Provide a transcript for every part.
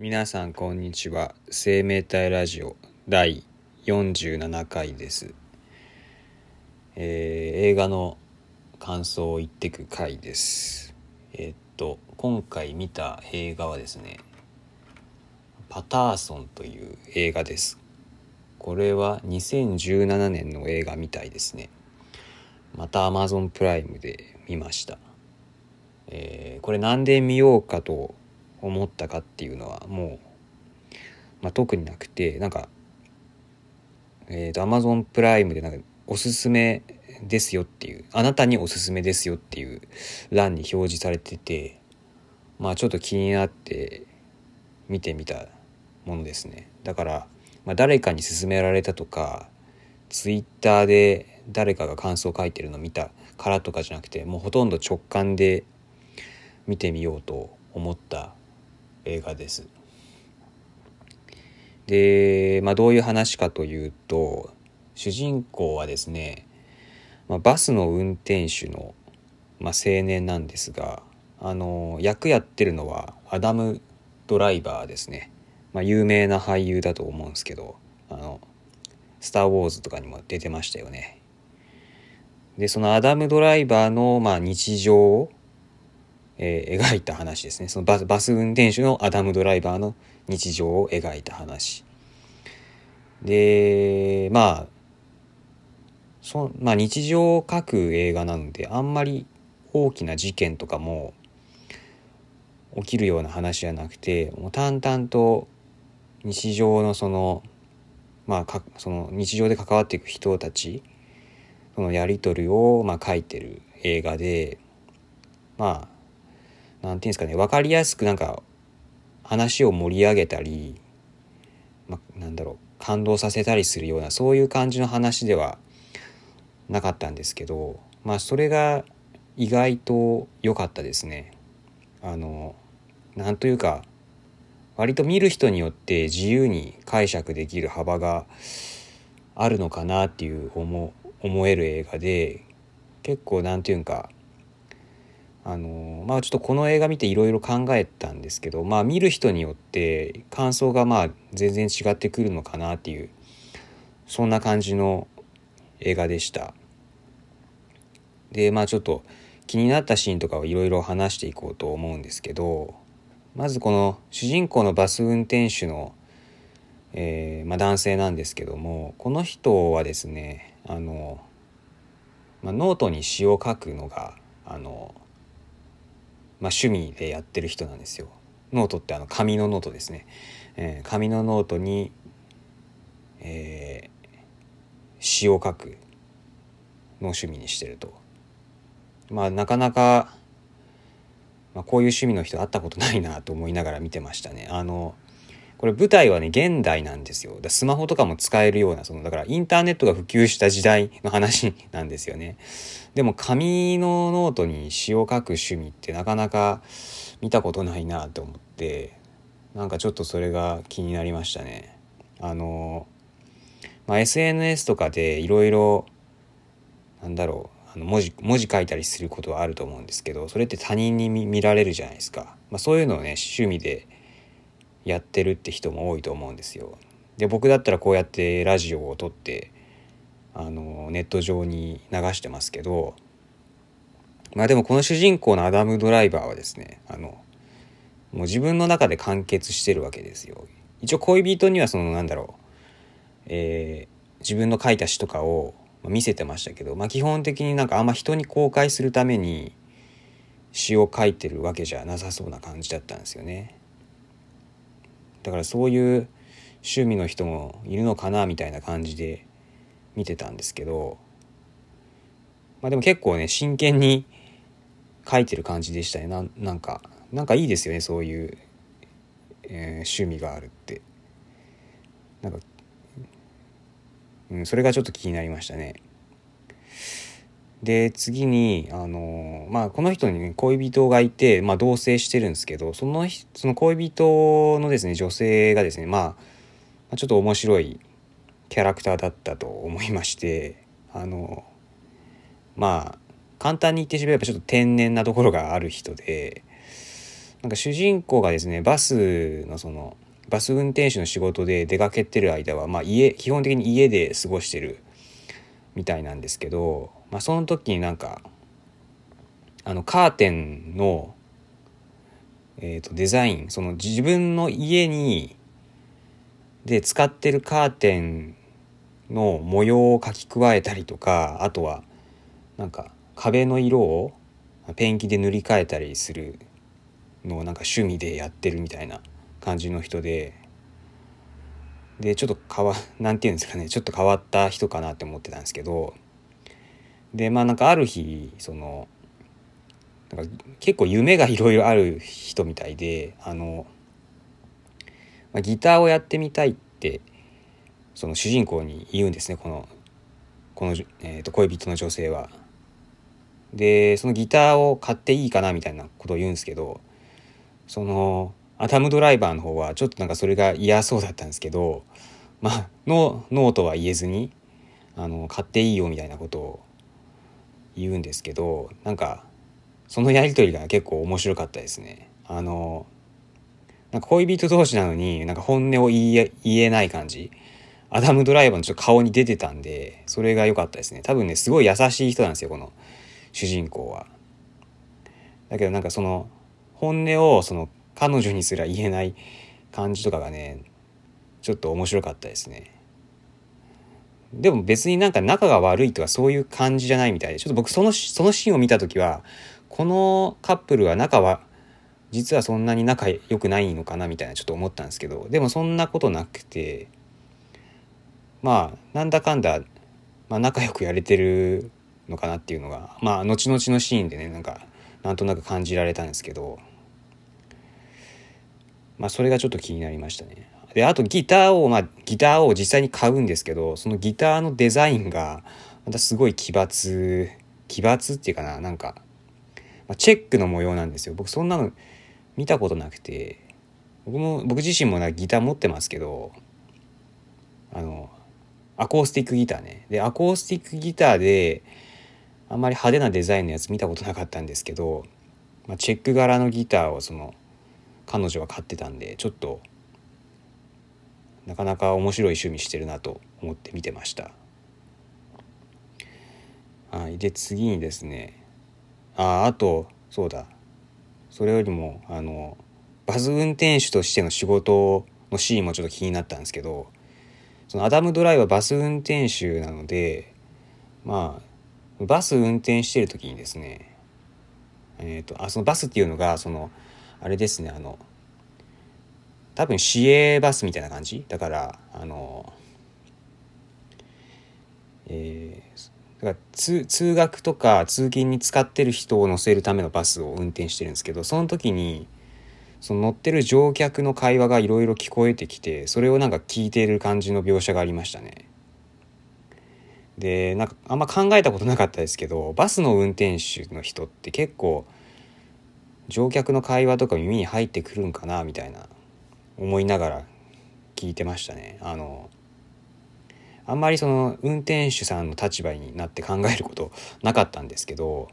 皆さんこんにちは。生命体ラジオ第47回です、えー映画の感想を言ってく回です。えーっと今回見た映画はですねパターソンという映画です。これは2017年の映画みたいですね。また Amazon プライムで見ました。えーこれなんで見ようかと思ったかっていうのはもう、まあ、特になくてなんかえーと Amazon プライムでなんかおすすめですよっていうあなたにおすすめですよっていう欄に表示されててまあちょっと気になって見てみたものですね。だから、まあ、誰かに勧められたとかツイッターで誰かが感想を書いてるのを見たからとかじゃなくてもうほとんど直感で見てみようと思った映画です。で、まあ、どういう話かというと主人公はですね、まあ、バスの運転手の、まあ、青年なんですがあの役やってるのはアダム・ドライバーですね、まあ、有名な俳優だと思うんですけど「あのスター・ウォーズ」とかにも出てましたよね。でそのアダム・ドライバーの、まあ、日常をえー描いた話ですね。そのバスバス運転手のアダム・ドライバーの日常を描いた話。でまあそ、まあ、日常を描く映画なのであんまり大きな事件とかも起きるような話じゃなくてもう淡々と日常のそのまあかその日常で関わっていく人たちそのやり取りをまあ書いてる映画でまあなんていうんですかね分かりやすくなんか話を盛り上げたり、ま、なんだろう感動させたりするようなそういう感じの話ではなかったんですけどまあそれが意外と良かったですね。あのなんというか割と見る人によって自由に解釈できる幅があるのかなっていう思思える映画で結構なんていうんかあのまあちょっとこの映画見ていろいろ考えたんですけどまあ見る人によって感想がまあ全然違ってくるのかなっていうそんな感じの映画でした。でまあちょっと気になったシーンとかをいろいろ話していこうと思うんですけどまずこの主人公のバス運転手の、えーまあ、男性なんですけどもこの人はですねあの、まあ、ノートに詩を書くのがあの、まあ、趣味でやってる人なんですよ。ノートってあの紙のノートですね。えー紙のノートに、えー詩を書くの趣味にしてると。まあなかなか、まあ、こういう趣味の人会ったことないなと思いながら見てましたね。あのこれ舞台はね現代なんですよ。だスマホとかも使えるようなそのだからインターネットが普及した時代の話なんですよね。でも紙のノートに詩を書く趣味ってなかなか見たことないなと思ってなんかちょっとそれが気になりましたね。あのまあ、SNS とかでいろいろなんだろうあの文字文字書いたりすることはあると思うんですけどそれって他人に見られるじゃないですか、まあ、そういうのをね趣味でやってるって人も多いと思うんですよ。で僕だったらこうやってラジオを撮ってあのネット上に流してますけどまあでもこの主人公のアダム・ドライバーはですねあのもう自分の中で完結してるわけですよ。一応恋人にはそのなんだろうえー自分の書いた詩とかを見せてましたけど、まあ、基本的になんかあんま人に公開するために詩を書いてるわけじゃなさそうな感じだったんですよね。だからそういう趣味の人もいるのかなみたいな感じで見てたんですけどまあでも結構ね真剣に書いてる感じでしたねななんかなんかいいですよねそういう、えー趣味があるってなんかうん、それがちょっと気になりましたね。で次にあのまあこの人に、ね、恋人がいて、まあ、同棲してるんですけどそのひその恋人のですね女性がですねまあちょっと面白いキャラクターだったと思いましてあのまあ簡単に言ってしまえばちょっと天然なところがある人でなんか主人公がですねバスのそのバス運転手の仕事で出かけてる間は、まあ家、基本的に家で過ごしてるみたいなんですけど、まあ、その時になんかあのカーテンの、えー、とデザインその自分の家にで使ってるカーテンの模様を書き加えたりとかあとはなんか壁の色をペンキで塗り替えたりするのをなんか趣味でやってるみたいな感じの人ででちょっと変わなんて言うんですかねちょっと変わった人かなって思ってたんですけどでまあなんかある日そのなんか結構夢がいろいろある人みたいであの、まあ、ギターをやってみたいってその主人公に言うんですねこのこの、えー、と恋人の女性は。でそのギターを買っていいかなみたいなことを言うんですけどそのアダムドライバーの方はちょっとなんかそれが嫌そうだったんですけどまあノーとは言えずにあの買っていいよみたいなことを言うんですけどなんかそのやり取りが結構面白かったですね。あのなんか恋人同士なのになんか本音を言え言えない感じアダム・ドライバーのちょっと顔に出てたんでそれが良かったですね多分ねすごい優しい人なんですよこの主人公は。だけどなんかその本音をその彼女にすら言えない感じとかがねちょっと面白かったですねでも別になんか仲が悪いとかそういう感じじゃないみたいでちょっと僕そのそのシーンを見た時はこのカップルは仲は実はそんなに仲良くないのかなみたいなちょっと思ったんですけどでもそんなことなくてまあなんだかんだ、まあ、仲良くやれてるのかなっていうのがまあ後々のシーンでねなんかなんとなく感じられたんですけどまあ、それがちょっと気になりましたね。であとギターを、まあ、ギターを実際に買うんですけどそのギターのデザインがまたすごい奇抜奇抜っていうかななんか、まあ、チェックの模様なんですよ。僕そんなの見たことなくて僕も僕自身もなギター持ってますけどあのアコースティックギターね。でアコースティックギターであんまり派手なデザインのやつ見たことなかったんですけど、まあ、チェック柄のギターをその彼女は買ってたんでちょっとなかなか面白い趣味してるなと思って見てました。はい、で次にですね。ああとそうだ。それよりもあのバズ運転手としての仕事のシーンもちょっと気になったんですけどそのアダム・ドライはバス運転手なのでまあバス運転してる時にですねえっ、ー、とあそのバスっていうのがそのあれですねあの多分市営バスみたいな感じ？だからあのえー、だから通通学とか通勤に使ってる人を乗せるためのバスを運転してるんですけどその時にその乗ってる乗客の会話がいろいろ聞こえてきてそれをなんか聞いてる感じの描写がありましたね。でなんかあんま考えたことなかったですけどバスの運転手の人って結構乗客の会話とか耳に入ってくるんかなみたいな思いながら聞いてましたね。あのあんまりその運転手さんの立場になって考えること なかったんですけど、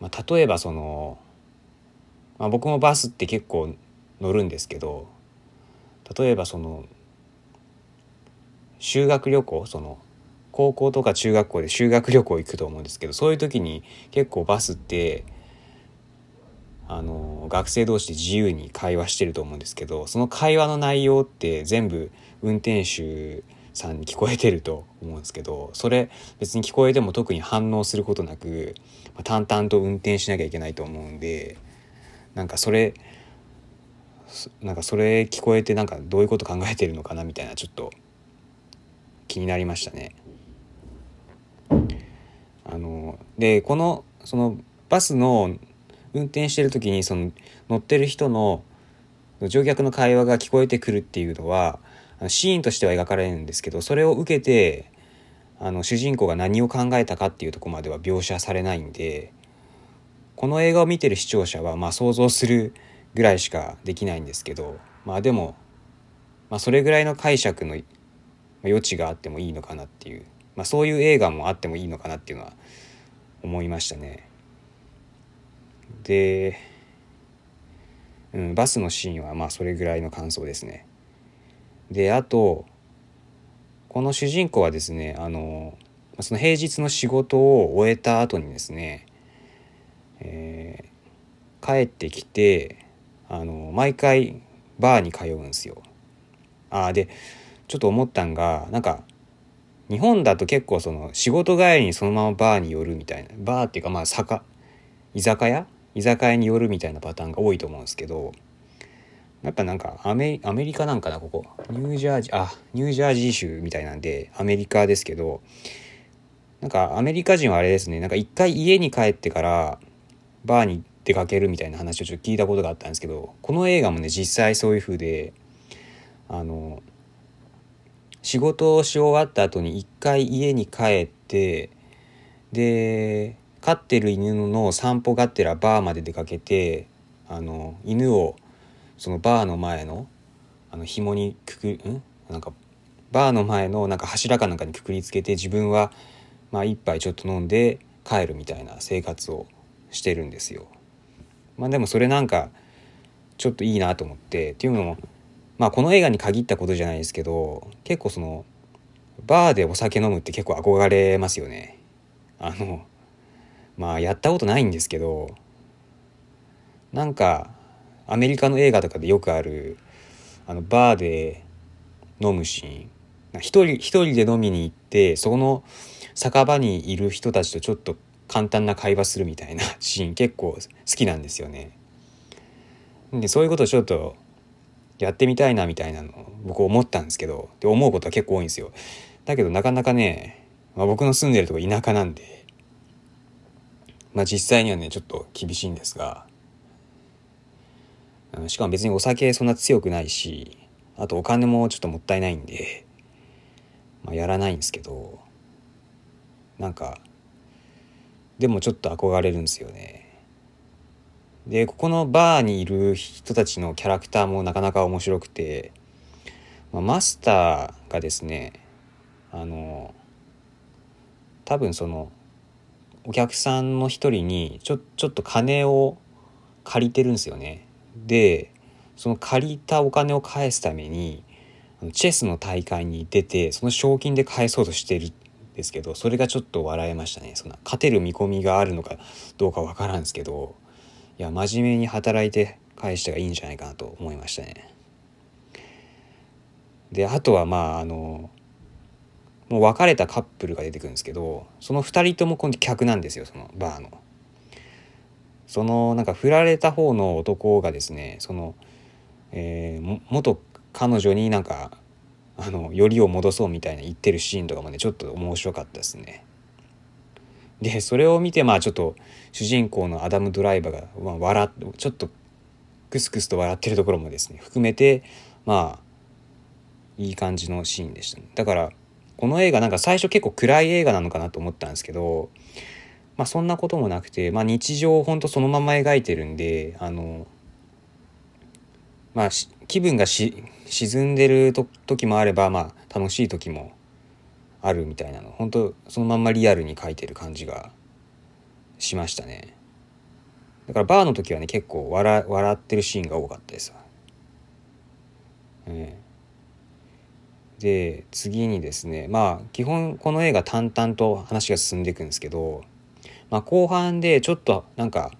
まあ、例えばその、まあ、僕もバスって結構乗るんですけど例えばその修学旅行その高校とか中学校で修学旅行行くと思うんですけどそういう時に結構バスってあの学生同士で自由に会話してると思うんですけどその会話の内容って全部運転手さんに聞こえてると思うんですけどそれ別に聞こえても特に反応することなく、まあ、淡々と運転しなきゃいけないと思うんでなんかそれなんかそれ聞こえてなんかどういうこと考えてるのかなみたいなちょっと気になりましたね。あのでこのそのバスの運転してる時にその乗ってる人の乗客の会話が聞こえてくるっていうのはシーンとしては描かれるんですけどそれを受けてあの主人公が何を考えたかっていうとこまでは描写されないんでこの映画を見てる視聴者はまあ想像するぐらいしかできないんですけどまあでも、まあ、それぐらいの解釈の余地があってもいいのかなっていう、まあ、そういう映画もあってもいいのかなっていうのは思いましたね。でうん、バスのシーンはまあそれぐらいの感想ですね。であとこの主人公はですねあのその平日の仕事を終えた後にですね、えー、帰ってきてあの毎回バーに通うんですよ。あでちょっと思ったんがなんか日本だと結構その仕事帰りにそのままバーに寄るみたいなバーっていうかまあ酒居酒屋？居酒屋に寄るみたいなパターンが多いと思うんですけどやっぱなんかアメアメリカなんかなここ。ニュージャージーあニュージャージー州みたいなんでアメリカですけどなんかアメリカ人はあれですねなんか一回家に帰ってからバーに出かけるみたいな話をちょっと聞いたことがあったんですけどこの映画もね実際そういう風であの仕事をし終わった後に一回家に帰ってで飼ってる犬の散歩がてらバーまで出かけてあの犬をそのバーの前のあの紐にくくん？なんかバーの前のなんか柱かなんかにくくりつけて自分はまあ一杯ちょっと飲んで帰るみたいな生活をしてるんですよ。まあでもそれなんかちょっといいなと思ってっていうのもまあこの映画に限ったことじゃないですけど結構そのバーでお酒飲むって結構憧れますよね。あのまあやったことないんですけどなんかアメリカの映画とかでよくあるあのバーで飲むシーン一人一人で飲みに行ってそこの酒場にいる人たちとちょっと簡単な会話するみたいな シーン結構好きなんですよね。でそういうことをちょっとやってみたいなみたいなの僕思ったんですけどで思うことは結構多いんですよ。だけどなかなかね、まあ、僕の住んでるとこ田舎なんでまあ実際にはねちょっと厳しいんですがしかも別にお酒そんな強くないしあとお金もちょっともったいないんで、まあ、やらないんですけどなんかでもちょっと憧れるんですよね。でここのバーにいる人たちのキャラクターもなかなか面白くて、まあ、マスターがですねあの多分そのお客さんの一人にちょちょっと金を借りてるんですよね。でその借りたお金を返すためにチェスの大会に出てその賞金で返そうとしてるんですけどそれがちょっと笑えましたねそんな勝てる見込みがあるのかどうかわからんですけどいや真面目に働いて返したがいいんじゃないかなと思いましたね。であとはまああのもう別れたカップルが出てくるんですけどその2人とも今度客なんですよそのバーの。そのなんか振られた方の男がですねその、えー、元彼女になんかあのよりを戻そうみたいな言ってるシーンとかもねちょっと面白かったですね。でそれを見てまあちょっと主人公のアダム・ドライバーが、まあ、笑ちょっとクスクスと笑ってるところもですね含めてまあいい感じのシーンでしたねだからこの映画なんか最初結構暗い映画なのかなと思ったんですけどまあそんなこともなくて、まあ、日常をほんとそのまま描いてるんであのまあ気分がし沈んでる時もあればまあ楽しい時もあるみたいなの。本当そのまんまリアルに描いてる感じがしましたね。だからバーの時はね結構笑笑ってるシーンが多かったですえー、で次にですねまあ基本この映画淡々と話が進んでいくんですけど、まあ、後半でちょっとなんか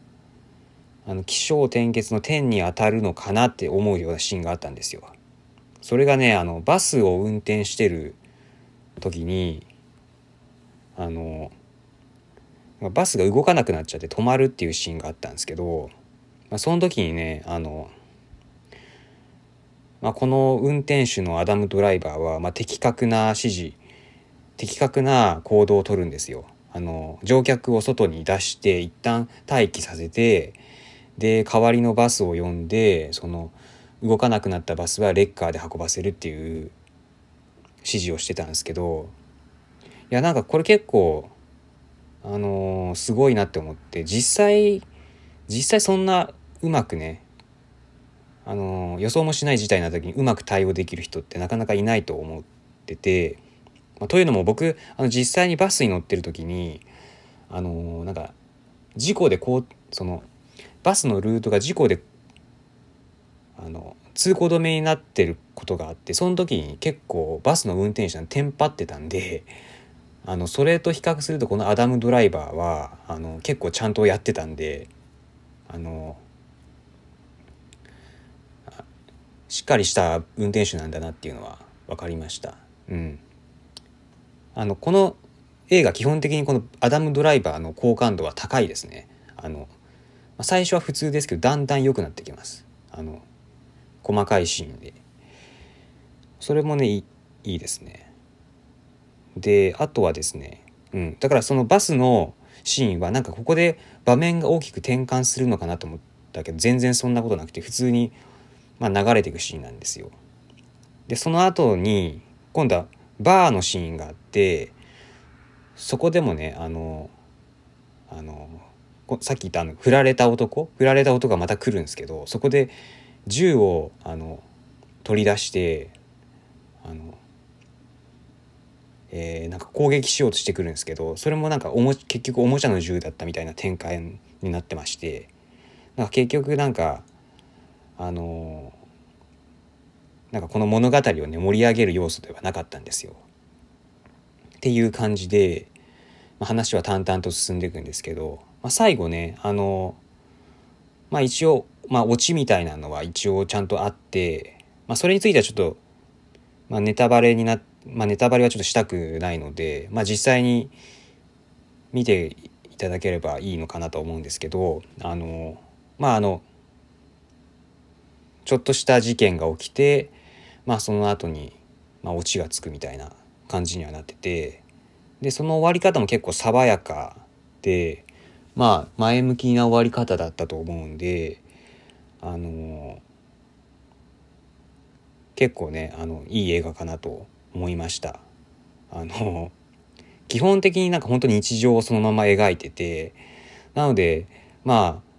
あの起承転結の点に当たるのかなって思うようなシーンがあったんですよ。それがねあのバスを運転してる時にあのバスが動かなくなっちゃって止まるっていうシーンがあったんですけど、まあ、その時にねあの、まあ、この運転手のアダム・ドライバーは、まあ、的確な指示的確な行動をとるんですよ。あの乗客を外に出して一旦待機させてで代わりのバスを呼んでその動かなくなったバスはレッカーで運ばせるっていう指示をしてたんですけどいやなんかこれ結構あのー、すごいなって思って実際実際そんなうまくねあの、予想もしない事態な時にうまく対応できる人ってなかなかいないと思ってて、まあ、というのも僕あの実際にバスに乗ってる時にあの、なんか事故でこうそのバスのルートが事故であの通行止めになってることがあってその時に結構バスの運転手さんテンパってたんであのそれと比較するとこのアダムドライバーはあの結構ちゃんとやってたんであのしっかりした運転手なんだなっていうのは分かりました。うん、あのこの映画基本的にこのアダム・ドライバーの好感度は高いですね。あの最初は普通ですけどだんだん良くなってきます。あの細かいシーンで。それもねいいですね。であとはですね、うん、だからそのバスのシーンはなんかここで場面が大きく転換するのかなと思ったけど全然そんなことなくて普通にまあ、流れていくシーンなんですよ。でその後に今度はバーのシーンがあってそこでもねあのあのさっき言ったあの振られた男？振られた男がまた来るんですけどそこで銃をあの取り出してあの、えー、なんか攻撃しようとしてくるんですけどそれもなんかおも結局おもちゃの銃だったみたいな展開になってましてなんか結局なんかあのなんかこの物語をね盛り上げる要素ではなかったんですよ。っていう感じで、まあ、話は淡々と進んでいくんですけど、まあ、最後ねあのまあ一応まあオチみたいなのは一応ちゃんとあって、まあ、それについてはちょっと、まあ、ネタバレになまあ、ネタバレはちょっとしたくないので、まあ、実際に見ていただければいいのかなと思うんですけどあのまああのちょっとした事件が起きてまあその後にまあオチがつくみたいな感じにはなっててでその終わり方も結構爽やかでまあ前向きな終わり方だったと思うんであの結構ねあのいい映画かなと思いました。あの基本的になんか本当に日常をそのまま描いててなのでまあ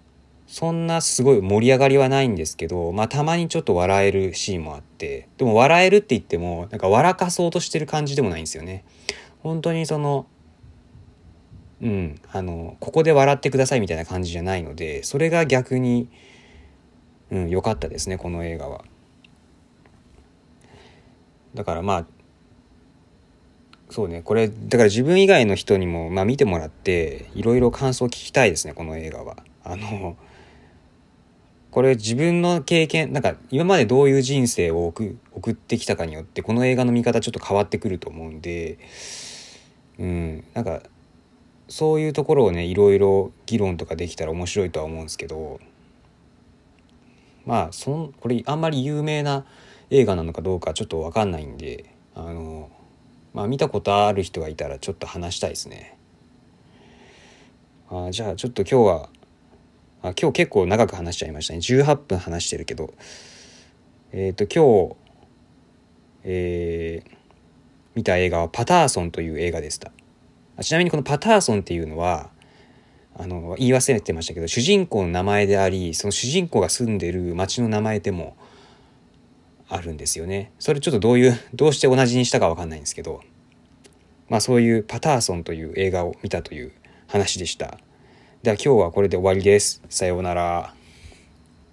そんなすごい盛り上がりはないんですけど、まあたまにちょっと笑えるシーンもあって、でも笑えるって言っても、なんか笑かそうとしてる感じでもないんですよね。本当にその、うん、あの、ここで笑ってくださいみたいな感じじゃないので、それが逆に、うん、良かったですね、この映画は。だからまあ、そうね、これ、だから自分以外の人にも、まあ見てもらって、いろいろ感想を聞きたいですね、この映画は。あの、これ自分の経験なんか今までどういう人生を送ってきたかによってこの映画の見方ちょっと変わってくると思うんでうんなんかそういうところをねいろいろ議論とかできたら面白いとは思うんですけどまあそんこれあんまり有名な映画なのかどうかちょっと分かんないんであのまあ見たことある人がいたらちょっと話したいですね。あじゃあちょっと今日はあ今日結構長く話しちゃいましたね。18分話してるけど。えっ、ー、と今日えー、見た映画は「パターソン」という映画でした。ちなみにこのパターソンっていうのはあの言い忘れてましたけど主人公の名前でありその主人公が住んでる町の名前でもあるんですよね。それちょっとどういうどうして同じにしたか分かんないんですけど。まあそういうパターソンという映画を見たという話でした。では今日はこれで終わりです。さようなら。